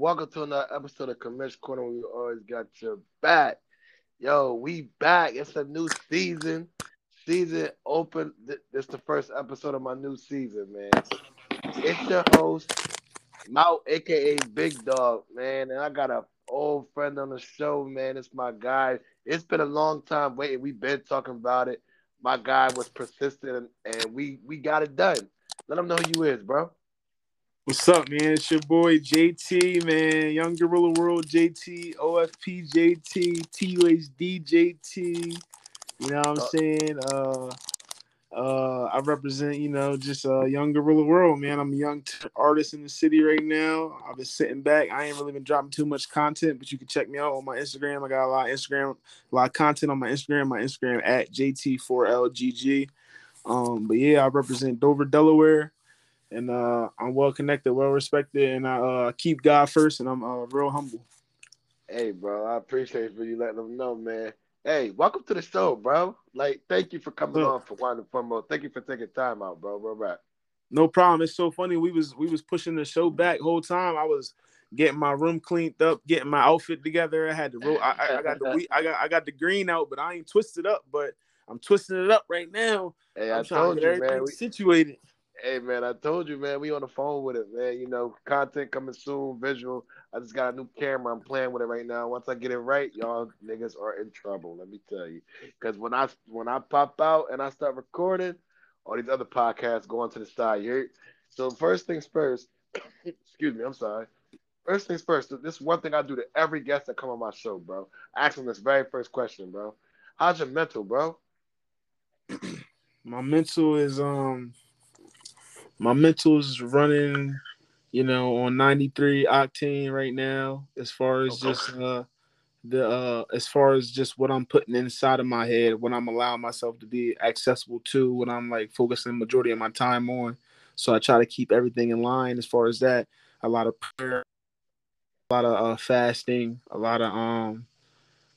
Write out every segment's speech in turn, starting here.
welcome to another episode of Commish Corner. We always got your back. Yo, we back. It's a new season. Season open. This is the first episode of my new season, man. It's your host, Mout, aka Big Dog, man. And I got a old friend on the show, man. It's my guy. It's been a long time waiting. We've been talking about it. My guy was persistent, and we we got it done. Let him know who you is, bro. What's up, man? It's your boy JT, man. Young Gorilla World JT, OFP JT, TUHD JT. You know what I'm saying? Uh, uh, I represent, you know, just a uh, young Gorilla World, man. I'm a young t- artist in the city right now. I've been sitting back. I ain't really been dropping too much content, but you can check me out on my Instagram. I got a lot of Instagram, a lot of content on my Instagram. My Instagram at JT4LGG. Um, but yeah, I represent Dover, Delaware and uh, I'm well connected, well respected, and I uh, keep God first, and I'm uh, real humble. Hey, bro, I appreciate for you letting them know, man. Hey, welcome to the show, bro. Like, thank you for coming on for one and foremost. Thank you for taking time out, bro. Bro, right. No problem. It's so funny. We was we was pushing the show back whole time. I was getting my room cleaned up, getting my outfit together. I had the roll. I, I got the I got I got the green out, but I ain't twisted up. But I'm twisting it up right now. Hey, I'm I told you, man. We, situated. Hey man, I told you, man, we on the phone with it, man. You know, content coming soon, visual. I just got a new camera. I'm playing with it right now. Once I get it right, y'all niggas are in trouble. Let me tell you, because when I when I pop out and I start recording, all these other podcasts go on to the side. So first things first. excuse me, I'm sorry. First things first. This is one thing I do to every guest that come on my show, bro. Ask them this very first question, bro. How's your mental, bro? my mental is um my mental's running, you know, on 93 octane right now, as far as okay. just uh the uh as far as just what I'm putting inside of my head, what I'm allowing myself to be accessible to, what I'm like focusing the majority of my time on. So I try to keep everything in line as far as that. A lot of prayer, a lot of uh, fasting, a lot of um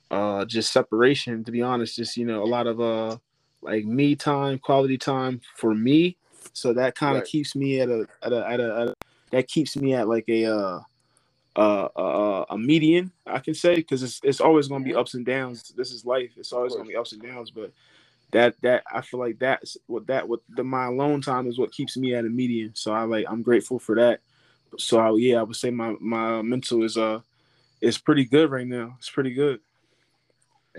uh just separation to be honest, just you know, a lot of uh like me time, quality time for me so that kind of right. keeps me at a, at a, at a at a that keeps me at like a uh uh, uh, a median, I can say, because it's it's always going to be mm-hmm. ups and downs. This is life. It's always going to be ups and downs. But that that I feel like that's what that what the my alone time is what keeps me at a median. So I like I'm grateful for that. So I, yeah, I would say my my mental is uh is pretty good right now. It's pretty good.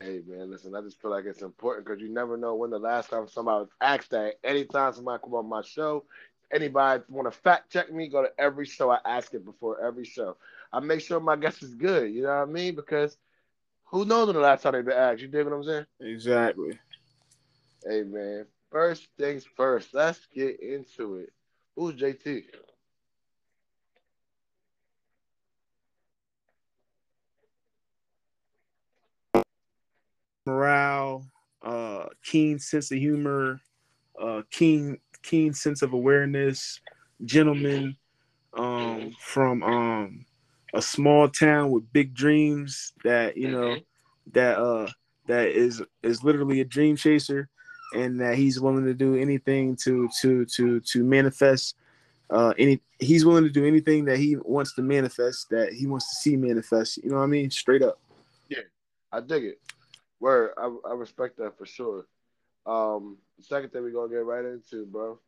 Hey man, listen, I just feel like it's important because you never know when the last time somebody was asked that. Anytime somebody come on my show, anybody want to fact check me, go to every show. I ask it before every show. I make sure my guess is good. You know what I mean? Because who knows when the last time they've been asked? You dig what I'm saying? Exactly. Hey man, first things first. Let's get into it. Who's JT? Morale, uh, keen sense of humor, uh, keen keen sense of awareness, gentleman um, from um, a small town with big dreams that you know that uh, that is is literally a dream chaser, and that he's willing to do anything to to to to manifest uh any he's willing to do anything that he wants to manifest that he wants to see manifest you know what i mean? Straight up. Yeah i dig it Word, I, I respect that for sure. Um, the second thing we're gonna get right into, bro.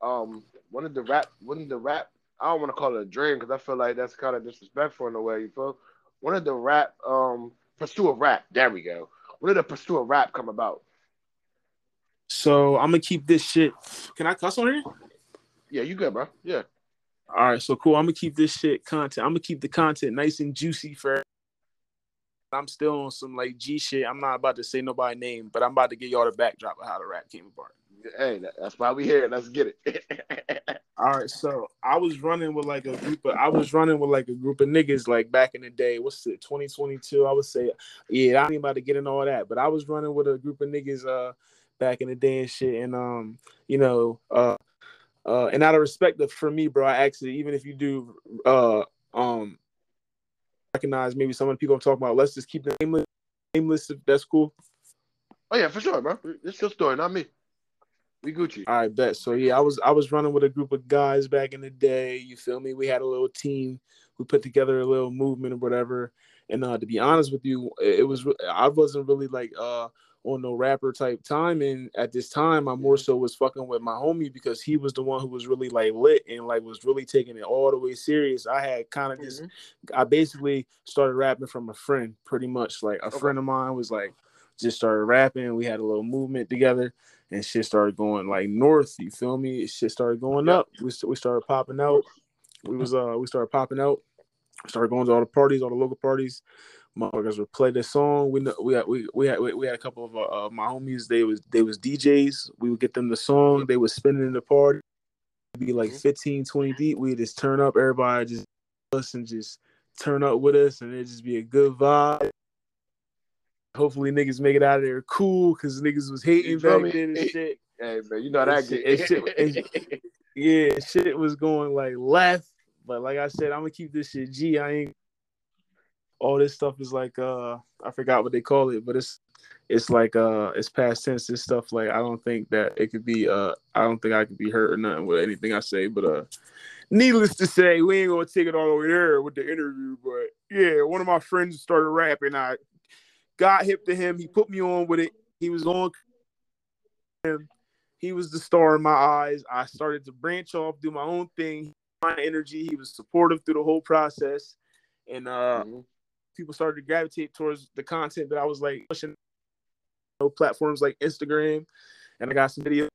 Um, one of the rap, one of the rap. I don't want to call it a dream because I feel like that's kind of disrespectful in a way. You feel? One of the rap, um, pursue of rap. There we go. When did the pursue of rap come about? So I'm gonna keep this shit. Can I cuss on here? Yeah, you good, bro. Yeah. All right, so cool. I'm gonna keep this shit content. I'm gonna keep the content nice and juicy for I'm still on some like G shit. I'm not about to say nobody name, but I'm about to get y'all the backdrop of how the rap came apart. Hey, that's why we here. Let's get it. All right, so I was running with like a group of I was running with like a group of niggas like back in the day. What's it, 2022? I would say, yeah, I ain't about to get in all that, but I was running with a group of niggas uh back in the day and shit, and um, you know, uh, uh, and out of respect for me, bro, I actually even if you do uh um recognize maybe some of the people I'm talking about. Let's just keep the nameless, nameless if that's cool. Oh yeah, for sure, bro. It's your story, not me. We Gucci. All right, bet. So yeah, I was I was running with a group of guys back in the day. You feel me? We had a little team. we put together a little movement or whatever. And uh, to be honest with you, it was I wasn't really like uh on no rapper type time. And at this time, I more so was fucking with my homie because he was the one who was really like lit and like was really taking it all the way serious. I had kind of mm-hmm. just, I basically started rapping from a friend, pretty much. Like a okay. friend of mine was like, just started rapping. We had a little movement together, and shit started going like north. You feel me? Shit started going up. We, we started popping out. We was uh we started popping out. Started going to all the parties, all the local parties motherfuckers would play this song. We know we had we, we had we had a couple of uh, my homies. They was they was DJs. We would get them the song. They was spinning in the party. It'd be like mm-hmm. 15, 20 deep. We just turn up. Everybody just us and just turn up with us, and it just be a good vibe. Hopefully niggas make it out of there cool because niggas was hating back then and shit. Hey man, you know that shit, shit, yeah, shit was going like left. But like I said, I'm gonna keep this shit G. I ain't all this stuff is like uh I forgot what they call it, but it's it's like uh it's past tense and stuff like I don't think that it could be uh I don't think I could be hurt or nothing with anything I say, but uh needless to say, we ain't gonna take it all the way there with the interview, but yeah, one of my friends started rapping. I got hip to him, he put me on with it. He was on him. He was the star in my eyes. I started to branch off, do my own thing. My energy. He was supportive through the whole process. And uh mm-hmm people started to gravitate towards the content that I was like pushing platforms like Instagram, and I got some videos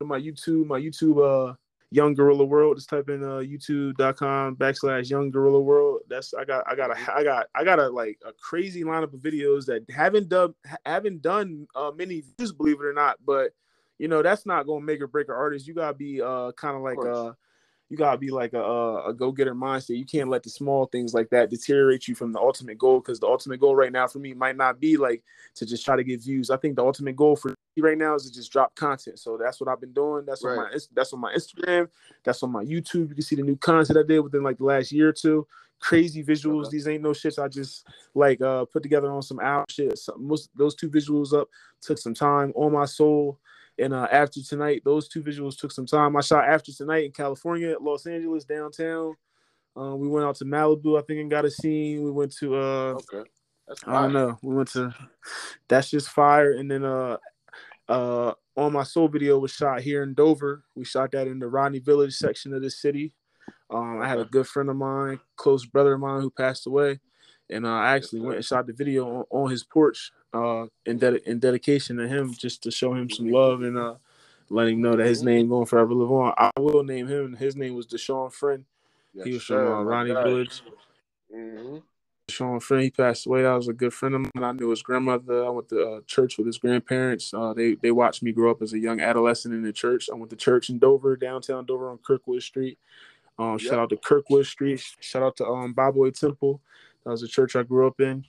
on my YouTube, my YouTube uh Young Gorilla World. Just type in uh youtube.com backslash Young Gorilla World. That's I got I got a I got I got a like a crazy lineup of videos that haven't done haven't done uh, many views, believe it or not. But you know that's not gonna make or break an artist. You gotta be uh kind of like uh you gotta be like a, a go-getter mindset. You can't let the small things like that deteriorate you from the ultimate goal. Because the ultimate goal right now for me might not be like to just try to get views. I think the ultimate goal for me right now is to just drop content. So that's what I've been doing. That's right. on my that's on my Instagram. That's on my YouTube. You can see the new content I did within like the last year or two. Crazy visuals. Okay. These ain't no shits. I just like uh put together on some out shit. most those two visuals up took some time on my soul. And uh, after tonight, those two visuals took some time. I shot after tonight in California, Los Angeles, downtown. Uh, we went out to Malibu, I think, and got a scene. We went to uh, okay. I don't know. We went to that's just fire. And then uh, uh, on my soul video was shot here in Dover. We shot that in the Rodney Village section of the city. Um, I had a good friend of mine, close brother of mine, who passed away, and uh, I actually went and shot the video on, on his porch uh, in, de- in dedication to him, just to show him some love and uh, let him know that his name going forever live on. I will name him. His name was Deshaun Friend. Yes, he was from uh, Ronnie Village. Mm-hmm. Deshaun Friend, he passed away. I was a good friend of mine. I knew his grandmother. I went to uh, church with his grandparents. Uh, they they watched me grow up as a young adolescent in the church. I went to church in Dover, downtown Dover on Kirkwood Street. Um, yep. Shout out to Kirkwood Street. Shout out to um, Boy Temple. That was a church I grew up in.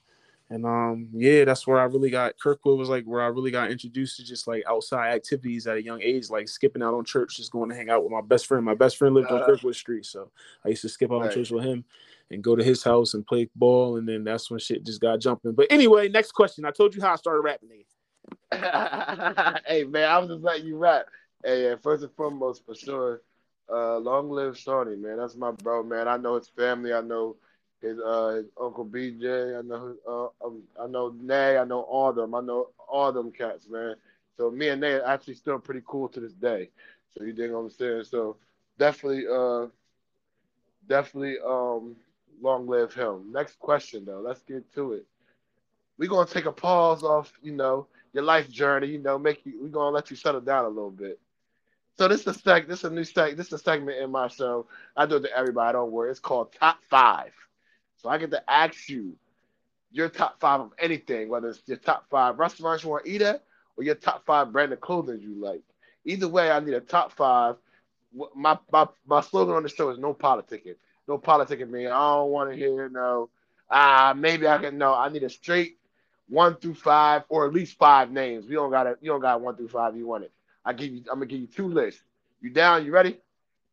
And um, yeah, that's where I really got Kirkwood was like where I really got introduced to just like outside activities at a young age, like skipping out on church, just going to hang out with my best friend. My best friend lived uh, on Kirkwood Street, so I used to skip out right. on church with him and go to his house and play ball, and then that's when shit just got jumping. But anyway, next question. I told you how I started rapping. hey man, I was just letting you rap. Hey, first and foremost, for sure, uh, long live Shawnee, man. That's my bro, man. I know his family. I know his uh his uncle BJ. I know uh um, I know Nay. I know all them. I know all them cats, man. So me and Nay are actually still pretty cool to this day. So you dig what I'm saying? So definitely uh definitely um long live him. Next question though. Let's get to it. We're gonna take a pause off, you know, your life journey, you know, make you we're gonna let you settle down a little bit. So this is a seg this is a new seg this is a segment in my show. I do it to everybody, don't worry. It's called Top Five. So I get to ask you your top five of anything, whether it's your top five restaurants you want to eat at or your top five brand of clothing you like. Either way, I need a top five. My my, my slogan on the show is no politicking. No politicking man. I don't want to hear no. Ah, uh, maybe I can. No, I need a straight one through five, or at least five names. We don't got it. You don't got one through five. You want it? I give you. I'm gonna give you two lists. You down? You ready?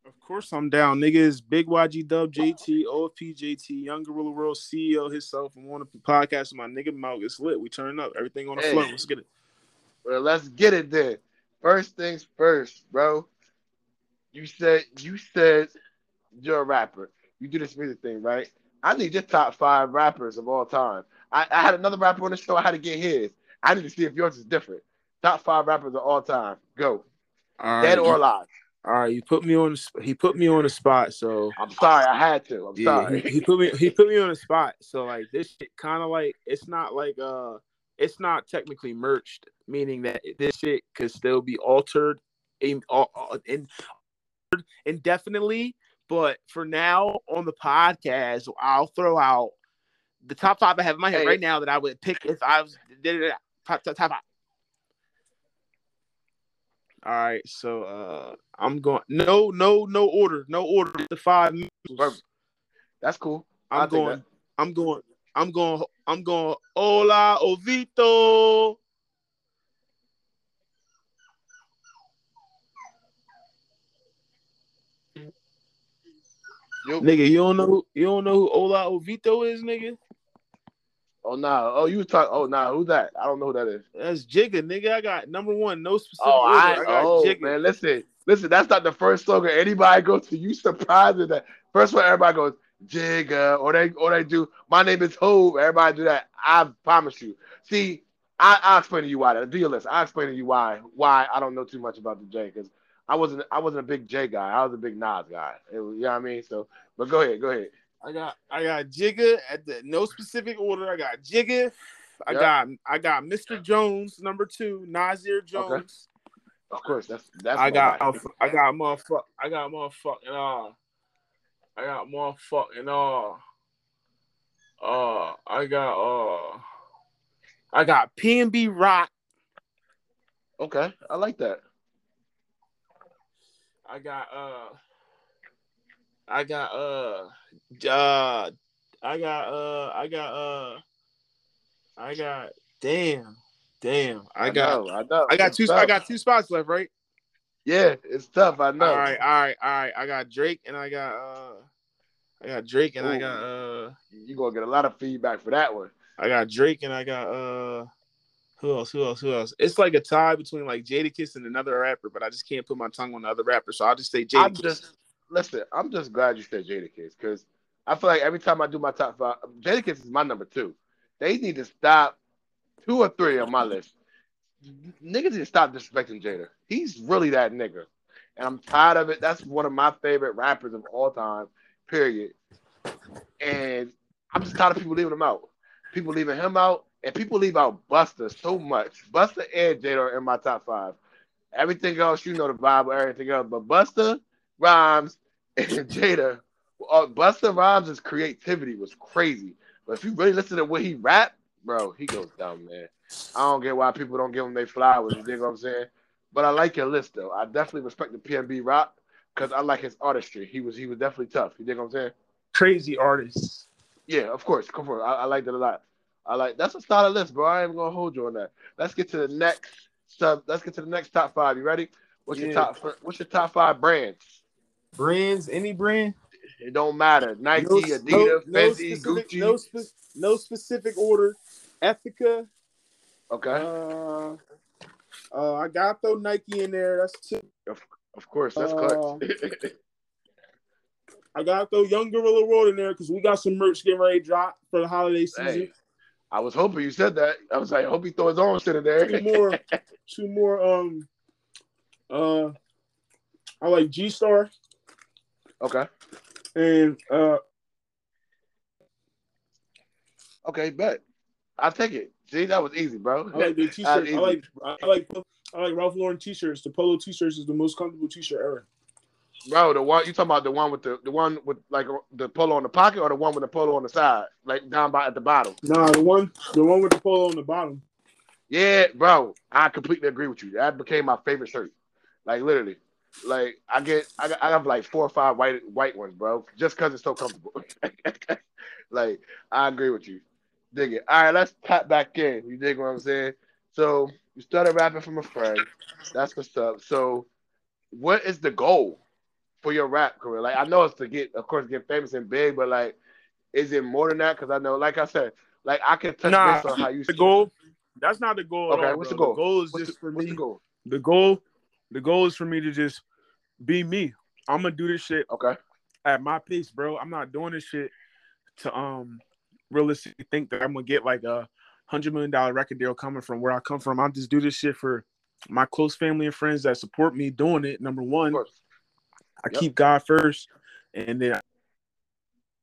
Of course I'm down. Niggas, Big YG Dub JT, OFP JT, Young Gorilla World CEO himself, and want to podcast with my nigga Mouth. It's lit. We turn up. Everything on the hey. floor. Let's get it. Well, let's get it then. First things first, bro. You said you said you're a rapper. you do this music thing, right? I need your top five rappers of all time. I, I had another rapper on the show. I had to get his. I need to see if yours is different. Top five rappers of all time. Go. All Dead right, or alive. All right. You put me on. He put me on the spot. So I'm sorry. I had to. I'm yeah, sorry. he, he put me. He put me on the spot. So like this shit, kind of like it's not like uh, it's not technically merged, meaning that this shit could still be altered, in, in, indefinitely. But for now, on the podcast, I'll throw out the top five I have in my head Hey. right now that I would pick if I was did it. Top, top, top five. All right, so uh I'm going no no no order, no order. The five minutes. That's cool. I'll I'm going I'm going I'm going I'm going Hola Hovito. You, Nigga, you don't know who you don't know who Hola Hovito is, nigga? Oh nah. Oh, you was talking. Oh nah. Who's that? I don't know who that is. That's Jigga, nigga. I got number one, no specific Oh, order. I, I, got oh Jigga. man, listen, listen. That's not the first slogan anybody goes to. You surprised with that? First one, everybody goes Jigga, or they or they do. My name is Hove. Everybody do that. I promise you. See, I I'll explain to you why. That. Do your list. I'll explain to you why why I don't know too much about the J because I wasn't I wasn't a big J guy. I was a big Nas guy. It you know what I mean? So, but go ahead, go ahead. I got I got Jigga at the no specific order. I got Jigga. I Yep. got I got Mr. Jones number two, Nasir Jones. Of course, that's that's. I got guy. I got motherfuck I got motherfucking uh I got motherfucking uh uh I got uh I got PNB Rock. okay. I like that. I got uh I got uh uh I got uh I got uh I got damn damn I got know, I know. I got It's two tough. I got two spots left, right? Yeah, it's tough. I know. All right, all right, all right. I got Drake and I got uh I got Drake and I got uh You're gonna get a lot of feedback for that one. I got Drake and I got uh who else? Who else? Who else? It's like a tie between like Jadakiss and another rapper, but I just can't put my tongue on the other rapper, so I'll just say I'm just listen. I'm just glad you said Jada Jadakiss because I feel like every time I do my top five, Jada Jadakiss is my number two. They need to stop two or three on my list. Niggas need to stop disrespecting Jada. He's really that nigga, and I'm tired of it. That's one of my favorite rappers of all time. Period. And I'm just tired of people leaving him out. People leaving him out, and people leave out Busta so much. Busta and Jada are in my top five. Everything else, you know the Bible, everything else, but Busta Rhymes and Jada, uh, Busta Rhymes' creativity was crazy. But if you really listen to what he rap, bro, he goes dumb, man. I don't get why people don't give him their flowers. You dig what I'm saying? But I like your list though. I definitely respect the PNB Rock because I like his artistry. He was he was definitely tough. You dig what I'm saying? Crazy artist. Yeah, of course. Come on. I, I like that a lot. I like that's a solid list, bro. I ain't gonna hold you on that. Let's get to the next sub. Let's get to the next top five. You ready? What's your top? What's your top five brands? Brands, any brand? It don't matter. Nike, No- Adidas, no- no Fendi, specific, Gucci. No, spe- no specific order. Ethika. okay, Uh, uh, I got throw Nike in there. That's two. of course, that's uh, clutch. I got to throw Young Gorilla World in there because we got some merch getting ready to drop for the holiday season. hey, I was hoping you said that. I was like, I hope he throw his own shit in there. Two more, two more. Um, uh, I like G Star okay, and uh, okay, bet. I'll take it. See, that was easy, bro. I like the t-shirts. I like, I like, I like Ralph Lauren t-shirts. The polo t-shirts is the most comfortable t-shirt ever. Bro, the one you talking about the one with the the one with like the polo on the pocket or the one with the polo on the side, like down by at the bottom. Nah, the one, the one with the polo on the bottom. Yeah, bro, I completely agree with you. That became my favorite shirt. Like literally, like I get, I, got- I have like four or five white white ones, bro, just because it's so comfortable. like I agree with you. Dig it. All right, let's tap back in. You dig what I'm saying? So you started rapping from a friend. That's what's up. So, what is the goal for your rap career? Like I know it's to get, of course, get famous and big, but like, is it more than that? Because I know, like I said, like I can touch Nah, base on how you The goal. That's not the goal. Okay, all, what's the goal? The goal is What's just the, for me. the goal? The goal, the goal is for me to just be me. I'm gonna do this shit Okay. at my pace, bro. I'm not doing this shit to um realistically think that I'm gonna get like a hundred million dollar record deal coming from where I come from. I just do this shit for my close family and friends that support me doing it. Number one, I yep. keep God first, and then,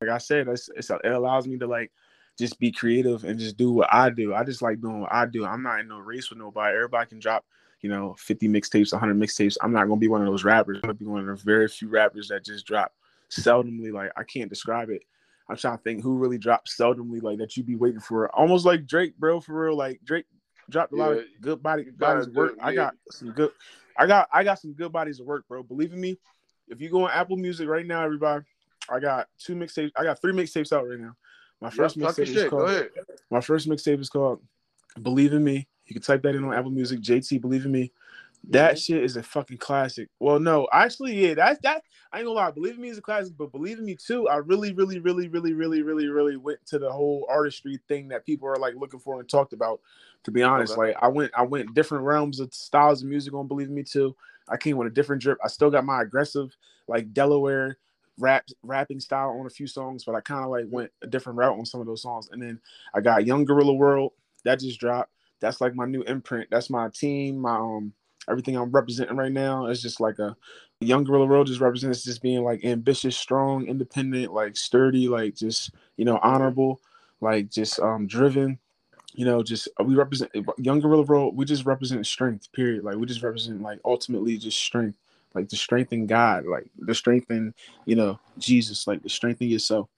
like I said, it's, it's, it allows me to like just be creative and just do what I do. I just like doing what I do. I'm not in no race with nobody. Everybody can drop, you know, 50 mixtapes, 100 mixtapes. I'm not gonna be one of those rappers. I'm gonna be one of the very few rappers that just drop seldomly. Like I can't describe it. I'm trying to think who really drops seldomly like that. You be waiting for almost like Drake, bro, for real. Like Drake dropped a yeah, lot of good body bodies of work. I got some good. I got I got some good bodies of work, bro. Believe in me. If you go on Apple Music right now, everybody, I got two mixtapes. I got three mixtapes out right now. My first yep, mixtape is called. My first mixtape is called "Believe in Me." You can type that in on Apple Music. JT, believe in me. That mm-hmm. shit is a fucking classic. Well, no, actually, yeah, that's that. I ain't gonna lie. Believe in me is a classic, but believe in me too. I really, really, really, really, really, really, really went to the whole artistry thing that people are like looking for and talked about. To be honest, okay. like I went, I went different realms of styles of music on Believe in Me too. I came with a different drip. I still got my aggressive, like Delaware rap rapping style on a few songs, but I kind of like went a different route on some of those songs. And then I got Young Gorilla World that just dropped. That's like my new imprint. That's my team. My um everything I'm representing right now is just like a Young Gorilla World just represents just being like ambitious, strong, independent, like sturdy, like just you know honorable, like just um driven. You know, just we represent Young Gorilla World. We just represent strength. Period. Like we just represent like ultimately just strength like the strength in God, like the strength in, you know, Jesus, like the strength in yourself,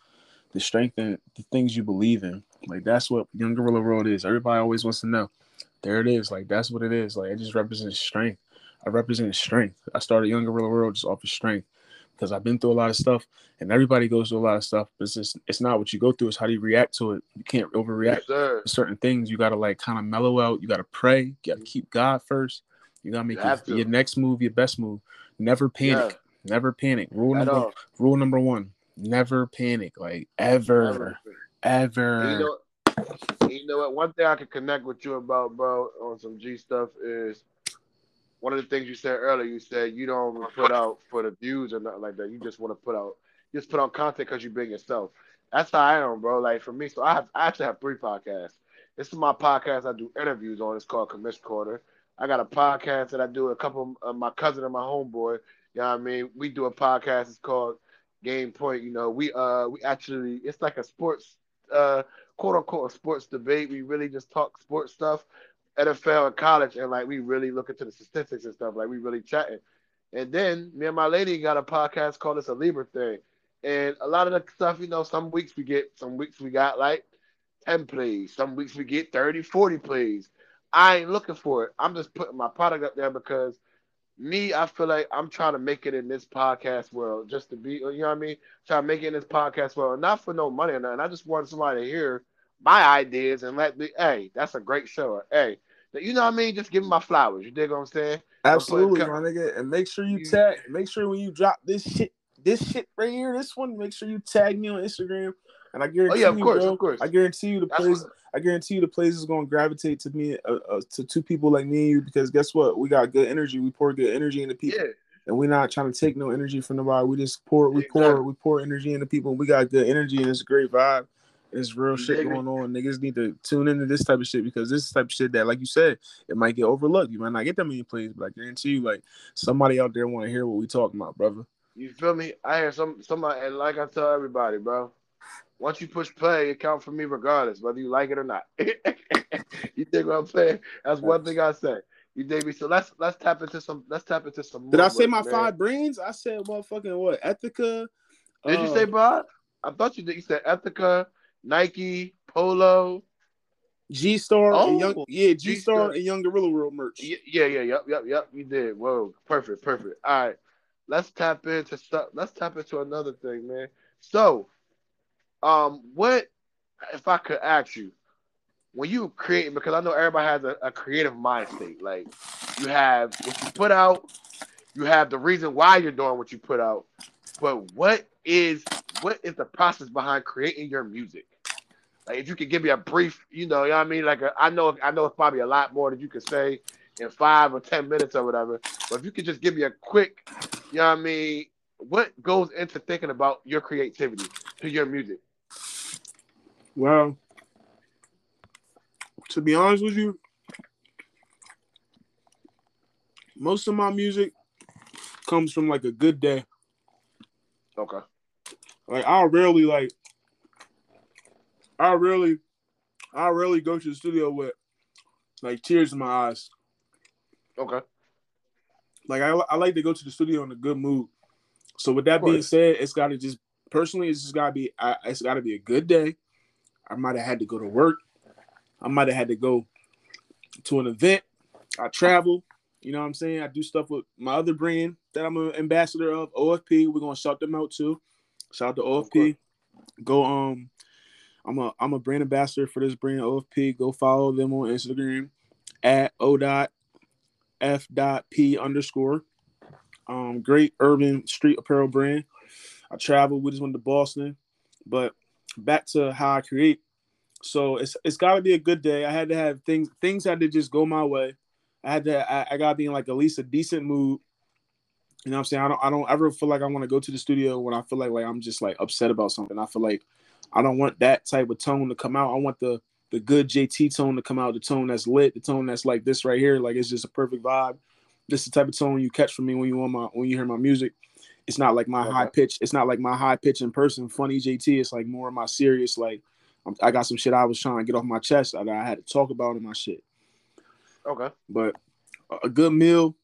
the strength in the things you believe in. Like that's what Young Gorilla World is. Everybody always wants to know. There it is. Like that's what it is. Like it just represents strength. I represent strength. I started Young Gorilla World just off of strength because I've been through a lot of stuff, and everybody goes through a lot of stuff. But it's just it's not what you go through; it's how do you react to it. You can't overreact yes, to certain things. You got to like kind of mellow out. You got to pray. You got to keep God first. You gotta make you your, your, next move your best move. Never panic. Yeah. Never panic. Rule At number all. rule number one. Never panic. Like ever. Never. Ever. You know, you know what? One thing I can connect with you about, bro, on some G stuff is one of the things you said earlier. You said you don't put out for the views or nothing like that. You just want to put out, just put out content because you bring yourself. That's how I am, bro. Like for me, so I have I actually have three podcasts. This is my podcast I do interviews on. It's called Commish Corner. I got a podcast that I do. A couple of my cousin and my homeboy. You know what I mean? We do a podcast. It's called Game Point. You know, we uh we actually it's like a sports uh quote unquote sports debate. We really just talk sports stuff, at NFL and college, and like we really look into the statistics and stuff. Like we really chatting. And then me and my lady got a podcast called It's a Libra Thing. And a lot of the stuff, you know, some weeks we get, some weeks we got like 10 plays. Some weeks we get 30, 40 plays. I ain't looking for it. I'm just putting my product up there because me, I feel like I'm trying to make it in this podcast world just to be, you know what I mean? Trying to make it in this podcast world, not for no money or nothing. I just want somebody to hear my ideas and let me, hey, that's a great show. Hey, you know what I mean? Just give me my flowers. You dig what I'm saying? Absolutely, my nigga. And make sure you tag, make sure when you drop this shit, this shit right here, this one, make sure you tag me on Instagram. And I guarantee oh, yeah, of you, course, bro, of course. I guarantee you the place. I guarantee you the place is going to gravitate to me, uh, uh, to two people like me and you, because guess what? We got good energy. We pour good energy into people. Yeah. And we're not trying to take no energy from nobody. We just pour, we exactly. pour, we pour energy into people. We got good energy and it's a great vibe. It's real shit going on. Niggas need to tune into this type of shit because this type of shit that, like you said, it might get overlooked. You might not get that many plays, but I guarantee you, like somebody out there want to hear what we talking about, brother. You feel me? I hear some somebody, and like I tell everybody, bro, once you push play, it counts for me regardless, whether you like it or not. you think what I'm saying? That's one thing I say. You dig me? So let's let's tap into some let's tap into some. Did I say my man. five brains? I said motherfucking what? Ethika. Did uh, you say Bob? I thought you did. You said Ethika, Nike, Polo, G Star, oh, and Young, yeah, G Star and Young Gorilla World merch. Yeah, yeah, yeah, yep, yep, yep. You did. Whoa, perfect, perfect. All right, let's tap into stuff. Let's tap into another thing, man. So um, what if I could ask you when you create because I know everybody has a, a creative mind state. Like you have what you put out, you have the reason why you're doing what you put out, but what is what is the process behind creating your music? Like if you could give me a brief, you know, you know what I mean? Like a, I know I know it's probably a lot more that you could say in five or ten minutes or whatever. But if you could just give me a quick, you know what I mean, what goes into thinking about your creativity to your music? Well, to be honest with you, most of my music comes from like a good day. Okay. Like I rarely like I really I rarely go to the studio with like tears in my eyes. Okay. Like I, I like to go to the studio in a good mood. So with that being said, it's got to just personally, it's just got to be. I, it's got to be a good day. I might have had to go to work. I might have had to go to an event. I travel. You know what I'm saying? I do stuff with my other brand that I'm an ambassador of, OFP. We're gonna shout them out too. Shout out to OFP. Go um I'm a I'm a brand ambassador for this brand OFP. Go follow them on Instagram at O dot F dot P underscore. Um, great urban street apparel brand. I traveled. We just went to Boston, but back to how I create. So it's it's got to be a good day. I had to have things things had to just go my way. I had to I, I got to be in like at least a decent mood. You know what I'm saying? I don't I don't ever feel like I want to go to the studio when I feel like like I'm just like upset about something. I feel like I don't want that type of tone to come out. I want the the good JT tone to come out, the tone that's lit, the tone that's like this right here. Like it's just a perfect vibe. This is the type of tone you catch from me when you want my when you hear my music. It's not like my okay. high pitch. It's not like my high pitch in person, funny JT. It's like more of my serious. Like I'm, i got some shit I was trying to get off my chest that I had to talk about in my shit. Okay. But a good meal,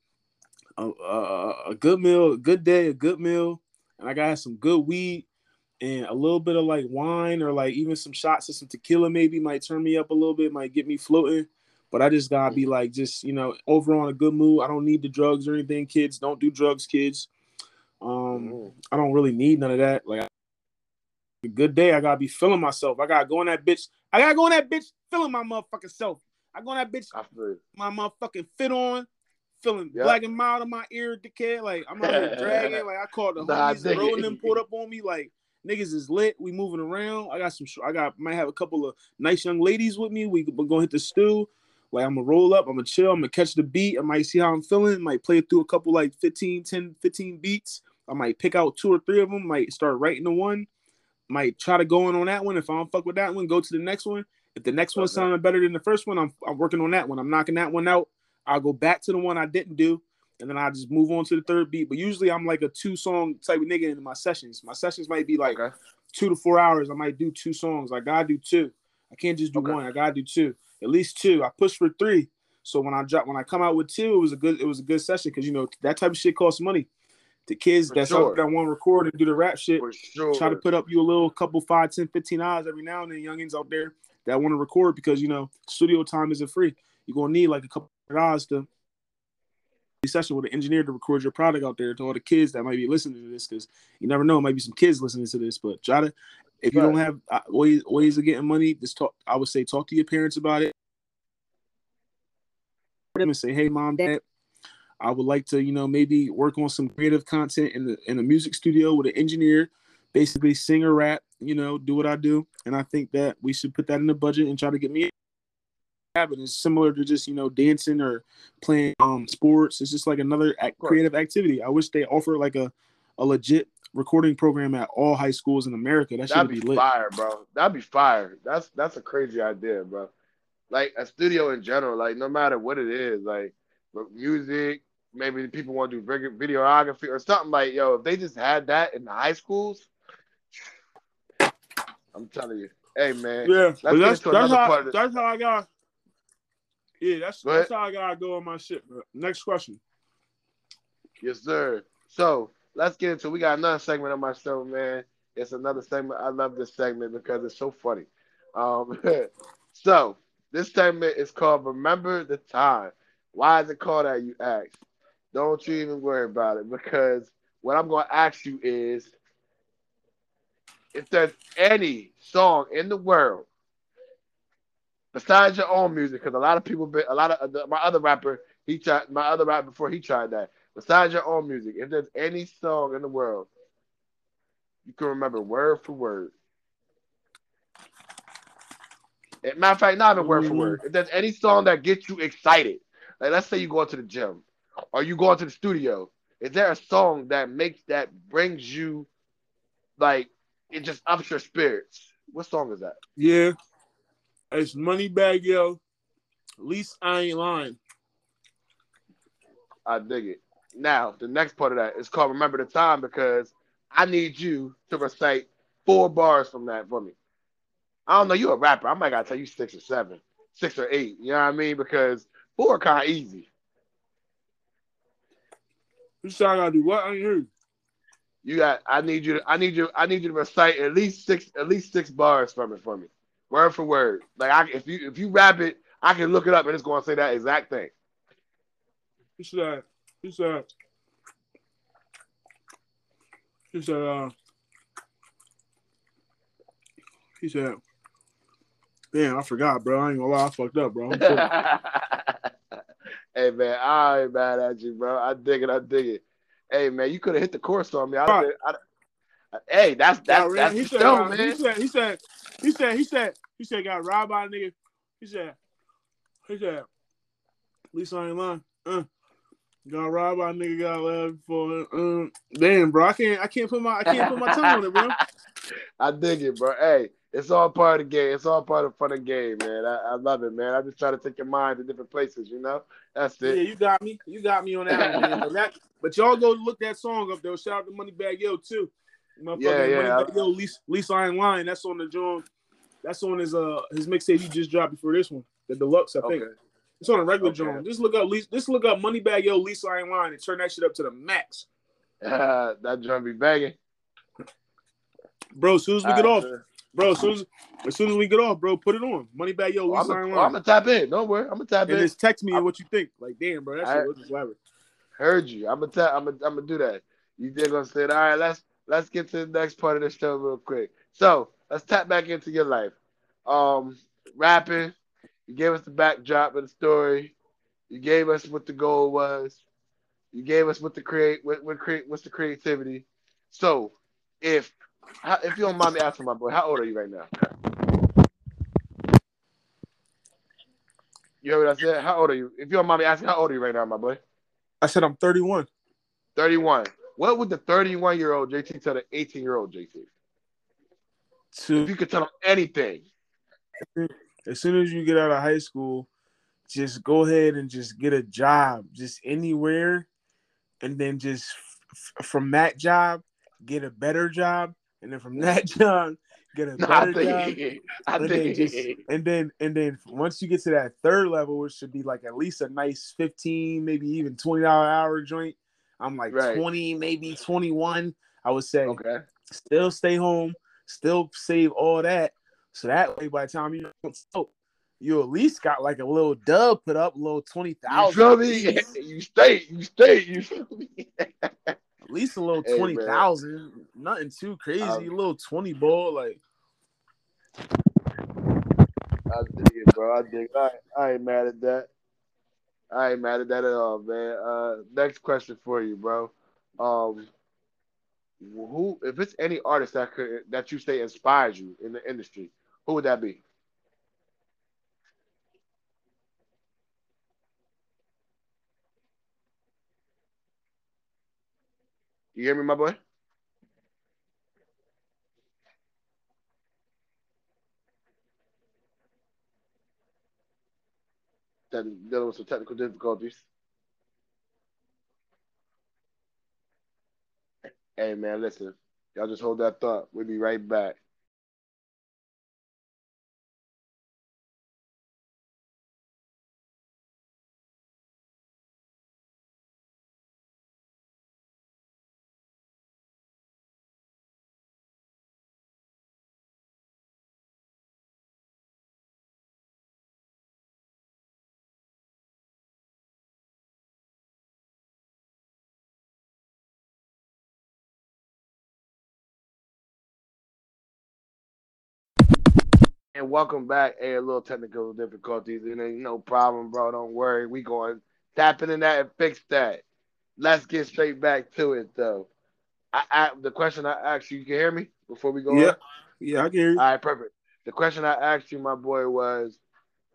a, a, a good meal, a good day, a good meal, and I got some good weed and a little bit of like wine or like even some shots of some tequila maybe might turn me up a little bit, might get me floating. But I just gotta be mm. like just you know overall in a good mood. I don't need the drugs or anything. Kids don't do drugs, kids. Um, mm. I don't really need none of that. Like a good day, I gotta be feeling myself. I gotta go in that bitch. I gotta go in that bitch feeling my motherfucking self. I go in that bitch, my motherfucking fit on, feeling yep. black and mild in my ear decay. Like I'm not dragging. Like I called the nah, homies and rolling them pulled up on me. Like Niggas is lit. We moving around. I got some. I got might have a couple of nice young ladies with me. We we're gonna hit the stew. Like I'm gonna roll up. I'm gonna chill. I'm gonna catch the beat. I might see how I'm feeling. I Might play through a couple like 15, 10, 15 beats. I might pick out two or three of them. Might start writing the one. Might try to go in on that one. If I don't fuck with that one, go to the next one. If the next one sounded better than the first one, I'm, I'm working on that one. I'm knocking that one out. I'll go back to the one I didn't do and then I just move on to the third beat. But usually I'm like a two song type of nigga in my sessions. My sessions might be like okay. two to four hours. I might do two songs. Like I gotta do two. I can't just do okay. one. I gotta do two, at least two. I pushed for three. So when I drop, when I come out with two, it was a good, it was a good session because you know that type of shit costs money. The kids that's sure. that want to record and do the rap shit, sure. try to put up you a little couple five, 10, 15 hours every now and then. Youngins out there that want to record because you know studio time isn't free. You're gonna need like a couple hours to session with an engineer to record your product out there to all the kids that might be listening to this because you never know, it might be some kids listening to this. But try to, if you right. don't have uh, ways ways of getting money, just talk. I would say talk to your parents about it. And say, hey, mom, dad, I would like to, you know, maybe work on some creative content in the in a music studio with an engineer, basically sing or rap, you know, do what I do. And I think that we should put that in the budget and try to get me habit. It's similar to just you know dancing or playing um sports. It's just like another act, creative activity. I wish they offer like a a legit recording program at all high schools in America. That should be, be lit. fire, bro. That'd be fire. That's that's a crazy idea, bro. Like a studio in general, like no matter what it is, like music, maybe people want to do videography or something like yo. If they just had that in the high schools, I'm telling you, hey man, yeah, that's, that's how, that's how I got yeah, that's that's how I gotta go on my shit. Bro. Next question. Yes, sir. So let's get into. It. We got another segment of my show, man. It's another segment. I love this segment because it's so funny. Um, so this segment is called "Remember the Time." Why is it called that? You ask. Don't you even worry about it because what I'm going to ask you is if there's any song in the world besides your own music, because a lot of people, a lot of my other rapper, he tried my other rapper before he tried that. Besides your own music, if there's any song in the world you can remember word for word. Eh, matter of fact, not even word for mm-hmm. word. If there's any song that gets you excited, like let's say you go to the gym or you go to the studio is there a song that makes that brings you like it just ups your spirits? What song is that? Yeah, it's Moneybagg Yo. At least I ain't lying. I dig it. Now the next part of that is called "Remember the Time" because I need you to recite four bars from that for me. I don't know. You a rapper. I might gotta tell you six or seven, six or eight. You know what I mean? Because four are kind of easy. You said I gotta do what? I ain't heard. You got. I need you. To, I need you. I need you to recite at least six. At least six bars from it for me, word for word. Like I, if you if you rap it, I can look it up and it's to say that exact thing. He said. He said. He said. Uh, he said. Damn, I forgot, bro. I ain't gonna lie, I fucked up, bro. hey man, I ain't mad at you, bro. I dig it. I dig it. Hey man, you could have hit the course on me. I, I, I, hey, that's that's, that's he, said, uh, man. he said he said he said he said he said got robbed by a nigga. He said he said at least I ain't lying. Uh, got robbed by a nigga got left for uh, damn bro. I can't I can't put my I can't put my tongue on it, bro. I dig it, bro. Hey, it's all part of the game. It's all part of the fun of the game, man. I, I love it, man. I just try to take your mind to different places, you know? That's it. Yeah, you got me. You got me on that one, man. But, that, but y'all go look that song up though. Shout out to Moneybagg Yo too. Motherfucking Yeah, yeah. Moneybagg Yo, least least I ain't lying. That's on the joint. That's on his uh his mixtape he just dropped before this one, the deluxe. I think Okay. It's on a regular Okay. joint. Just look up least. Just look up Moneybagg Yo, least I ain't lying, and turn that shit up to the max, that drum be banging. bro. As soon as we get All off, right, man. bro. As soon as as soon as we get off, bro, put it on. Moneybagg Yo, Oh, least I'm I ain't gonna tap in. Don't worry. I'm gonna tap And in. just text me I'm- what you think. Like, damn, bro, that right. shit looks clever. Heard you. I'm gonna tap. I'm gonna. I'm gonna do that. You did gonna say, all right. Let's let's get to the next part of the show real quick. So let's tap back into your life. Um, rapping. You gave us the backdrop of the story. You gave us what the goal was. You gave us what the create. What, what create? What's the creativity? So, if how, if you don't mind me asking, my boy, how old are you right now? You heard what I said? How old are you? If you don't mind me asking, how old are you right now, my boy? I said I'm 31. 31. What would the 31 year old JT tell the 18 year old JT? To If you could tell him anything, as soon as you get out of high school, just go ahead and just get a job, just anywhere, and then just f- from that job get a better job, and then from that job get a no, I better job, think, I and then just think, and then and then once you get to that third level, which should be like at least a nice fifteen, maybe even twenty dollar hour joint. I'm like Right. twenty, maybe twenty one. I would say okay, still stay home, still save all that. So that way, by the time you you at least got like a little dub put up, a little twenty you feel me? You stay, you stay, you feel me? At least a little Hey, twenty man. Nothing too crazy. Um, a little twenty ball, like I dig it, bro. I dig. It. I, I ain't mad at that. I ain't mad at that at all, man. Uh, next question for you, bro. Um, who, if it's any artist that could that you say inspires you in the industry, who would that be? You hear me, my boy? Then dealing with some technical difficulties. Hey man, listen. Y'all just hold that thought. We'll be right back. And welcome back. Hey, a little technical difficulties. It ain't no problem, bro. Don't worry. We going tap into that and fix that. Let's get straight back to it though. I, I the question I asked you, you can hear me before we go Yeah. on? yeah, I can hear you. All right, perfect. The question I asked you, my boy, was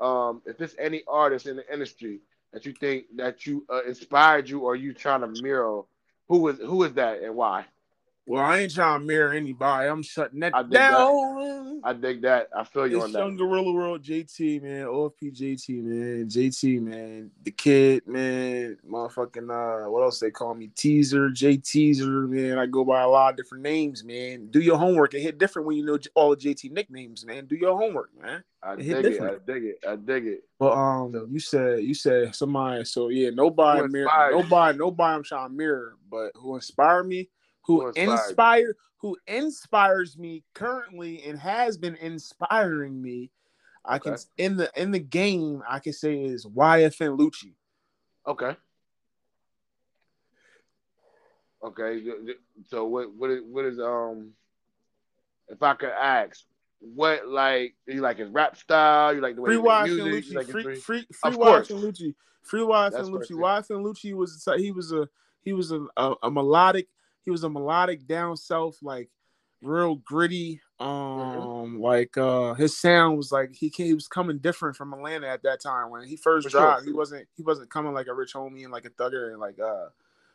um, if there's any artist in the industry that you think that you uh, inspired you or you trying to mirror Who is who is that and why? Well, I ain't trying to mirror anybody. I'm shutting that I down. I dig that. I feel you It's on that. young Gorilla World JT, man. OFP JT, man. JT, man. The kid, man. Motherfucking uh what else they call me? Teaser, J Teaser, man. I go by a lot of different names, man. Do your homework. It hit different when you know all the JT nicknames, man. Do your homework, man. I dig it. I dig it. I dig it. But um you said you said somebody so yeah, nobody mirror, nobody, nobody I'm trying to mirror, but who inspired me, who, you? who inspires me currently and has been inspiring me. I can Okay. in the in the game I can say is YFN Lucci. Okay. Okay. So what what is what is um if I could ask, what like you like his rap style, you like the way Free he make YFN music, Lucci, like free free- free free. YFN Lucci, free YFN That's Lucci. YFN Lucci was he was a he was a, a, a melodic he was a melodic down south like real gritty um Mm-hmm. like uh his sound was like he came, he was coming different from Atlanta at that time when he first For sure. dropped he wasn't he wasn't coming like a rich homie and like a thugger and like uh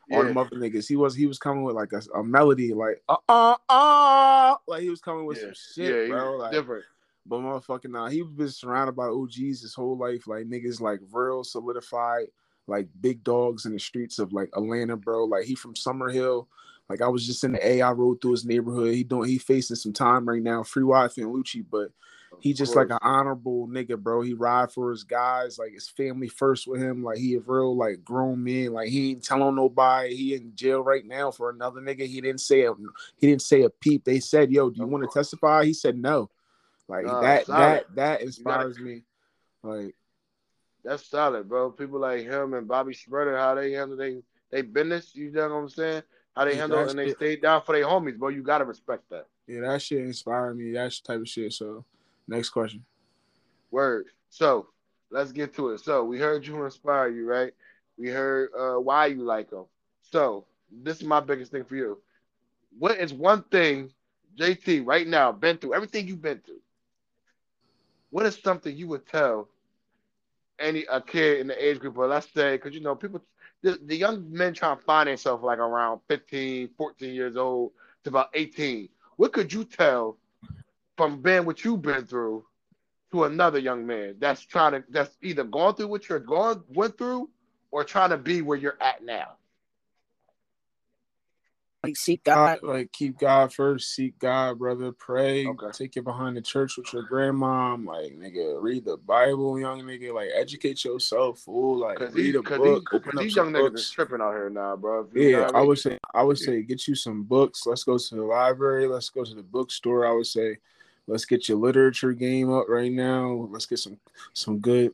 all Yeah. the other niggas he was he was coming with like a, a melody like uh uh uh like he was coming with Yeah. some shit yeah, bro like different. but motherfucking nah, he was been surrounded by OGs his whole life, like niggas like real solidified, like big dogs in the streets of like Atlanta, bro. Like he from Summerhill. Like I was just in the A, I rode through his neighborhood. He doing he facing some time right now, free YFN Lucci, but he just like an honorable nigga, bro. He ride for his guys, like his family first with him. Like he a real like grown man. Like he ain't telling nobody. He in jail right now for another nigga. He didn't say a he didn't say a peep. They said, "Yo, do you want to testify?" He said no. Like Nah, that solid. that that inspires me. Like That's solid, bro. People like him and Bobby Shmurda, how they handle they they business, you know what I'm saying? How they handle and they it. stayed down for their homies, bro. You gotta respect that. yeah, that shit inspired me. That type of shit. So next question. Word. So let's get to it. So we heard you inspire you, right? We heard uh, why you like them. So this is my biggest thing for you. What is one thing, JT, right now, been through everything you've been through? What is something you would tell any a kid in the age group, or let's say, because you know, people, the, the young men trying to find themselves like around 15, 14 years old to about 18. What could you tell from being what you've been through to another young man that's trying to that's either going through what you're going went through or trying to be where you're at now. Like seek God. God, like keep God first, seek God, brother. Pray, Okay. take it behind the church with your grandmom. Like nigga, read the Bible, young nigga. Like educate yourself, fool. Like Because read these, a cause book, these, open cause these young niggas books. is tripping out here now, bro. Yeah, I would say I would say get you some books. Let's go to the library. Let's go to the bookstore. I would say let's get your literature game up right now. Let's get some some good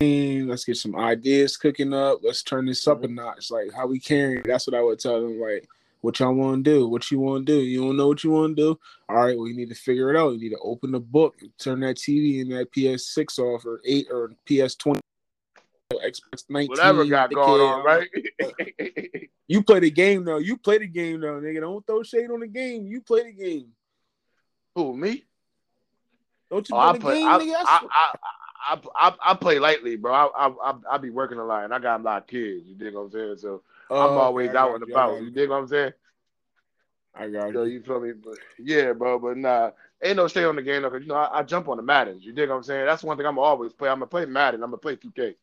let's get some ideas cooking up. Let's turn this up a mm-hmm. notch. Like how we carrying. That's what I would tell them. Like what y'all want to do? What you want to do? You don't know what you want to do? All right, well you need to figure it out. You need to open the book, turn that TV and that PS6 off or eight or PS20. Xbox 19, Whatever got going on, right? you play the game though. You play the game though, nigga. Don't throw shade on the game. You play the game. Who me? Don't you Oh, I play the play. game, I, nigga? I, I, I, I, I play lightly, bro. I, I, I, I be working a lot, and I got a lot of kids. You dig what I'm saying? So I'm Oh, always out got and you, about. You you. dig what I'm saying? I got you. So you. you feel me? But yeah, bro. But nah, ain't no shade on the game though, cause you know I, I jump on the Maddens. You dig what I'm saying? That's one thing I'm always play. I'm gonna play Madden. I'm gonna play 2K.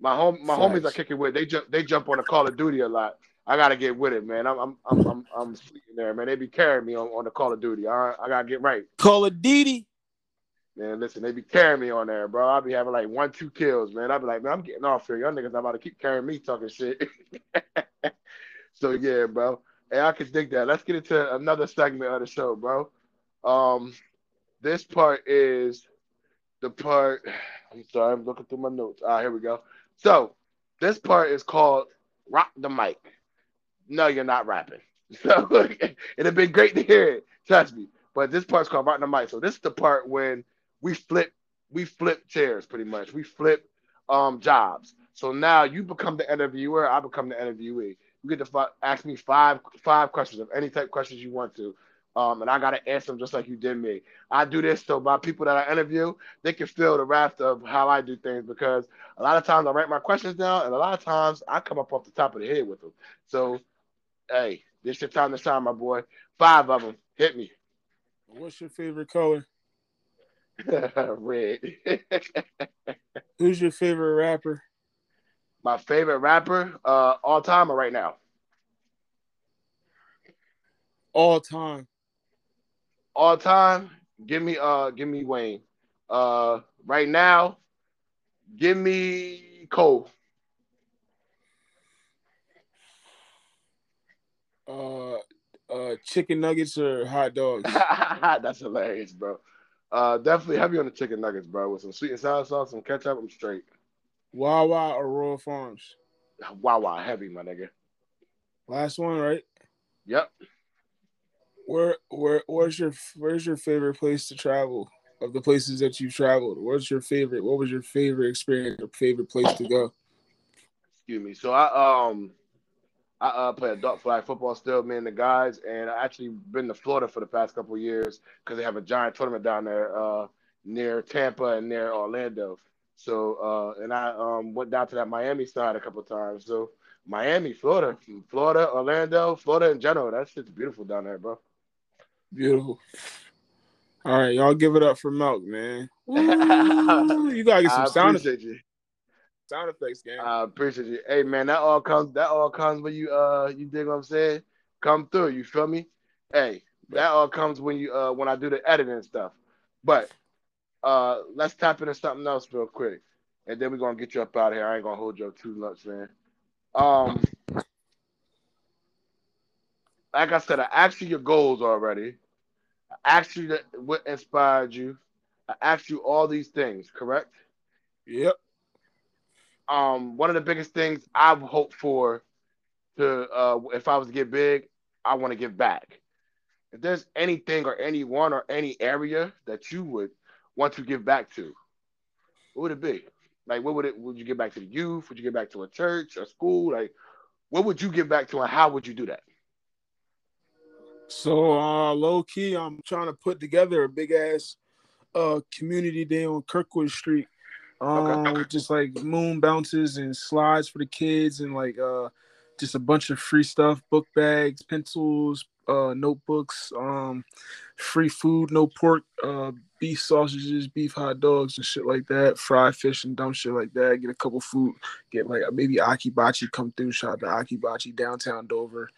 My home, my homies I Facts. kick it with. They jump, they jump on the Call of Duty a lot. I gotta get with it, man. I'm, I'm, I'm, I'm, I'm sleeping there, man. They be carrying me on, on the Call of Duty. All right, I gotta get right, Call of Duty. Man. Listen, they be carrying me on there, bro. I be having like one, two kills, man. I be like, man, I'm getting off here. Y'all niggas about to keep carrying me talking shit. so yeah, bro. Hey, I can dig that. Let's get into another segment of the show, bro. Um, this part is the part. I'm sorry, I'm looking through my notes. Ah, here we go. So this part is called "Rock the Mic." No, you're not rapping. So it'd have been great to hear it. Trust me. But this part's called "Rock the Mic." So this is the part when we flip, we flip chairs, pretty much. We flip um jobs. So now you become the interviewer. I become the interviewee. You get to fi- ask me five five questions of any type of questions you want to. Um, and I gotta answer them just like you did me. I do this so my people that I interview, they can feel the wrath of how I do things because a lot of times I write my questions down, and a lot of times I come up off the top of the head with them. So, hey, this your time to shine, my boy. Five of them, hit me. What's your favorite color? Red. Who's your favorite rapper? My favorite rapper, uh, all time or right now? All time all time, give me uh give me Wayne. Uh right now, give me Cole. Uh uh chicken nuggets or hot dogs? That's hilarious, bro. Uh definitely heavy on the chicken nuggets, bro. With some sweet and sour sauce, some ketchup, I'm straight. Wawa or Royal Farms? Wawa, heavy, my nigga. Last one, right? Yep. Where where where's your where's your favorite place to travel? Of the places that you've traveled, what's your favorite? What was your favorite experience or favorite place to go? Excuse me. So I um I uh, play adult flag football still, me and the guys, and I actually been to Florida for the past couple years because they have a giant tournament down there uh, near Tampa and near Orlando. So uh, and I um, went down to that Miami side a couple times. So Miami, Florida, Florida, Orlando, Florida in general, that shit's beautiful down there, bro. Beautiful. All right, y'all give it up for Milk, man. Ooh, you gotta get some sound effects. You. Sound effects, game. I appreciate you. Hey man, that all comes that all comes when you uh you dig what I'm saying? Come through, you feel me? Hey, that all comes when you uh when I do the editing stuff. But uh let's tap into something else real quick. And then we're gonna get you up out of here. I ain't gonna hold you up too much, man. Um like I said, I asked you your goals already. I asked you that what inspired you. I asked you all these things, correct? Yep. Um, one of the biggest things I've hoped for to uh if I was to get big, I want to give back. If there's anything or anyone or any area that you would want to give back to, what would it be? Like, what would it? Would you give back to the youth? Would you give back to a church, a school? Like, what would you give back to, and how would you do that? So uh low key, I'm trying to put together a big ass uh community day on Kirkwood Street. Um okay. with just like moon bounces and slides for the kids and like uh just a bunch of free stuff, book bags, pencils, uh notebooks, um free food, no pork, uh beef sausages, beef hot dogs and shit like that, fried fish and dumb shit like that. Get a couple food, get like maybe Akibachi come through, shout out to Akibachi downtown Dover.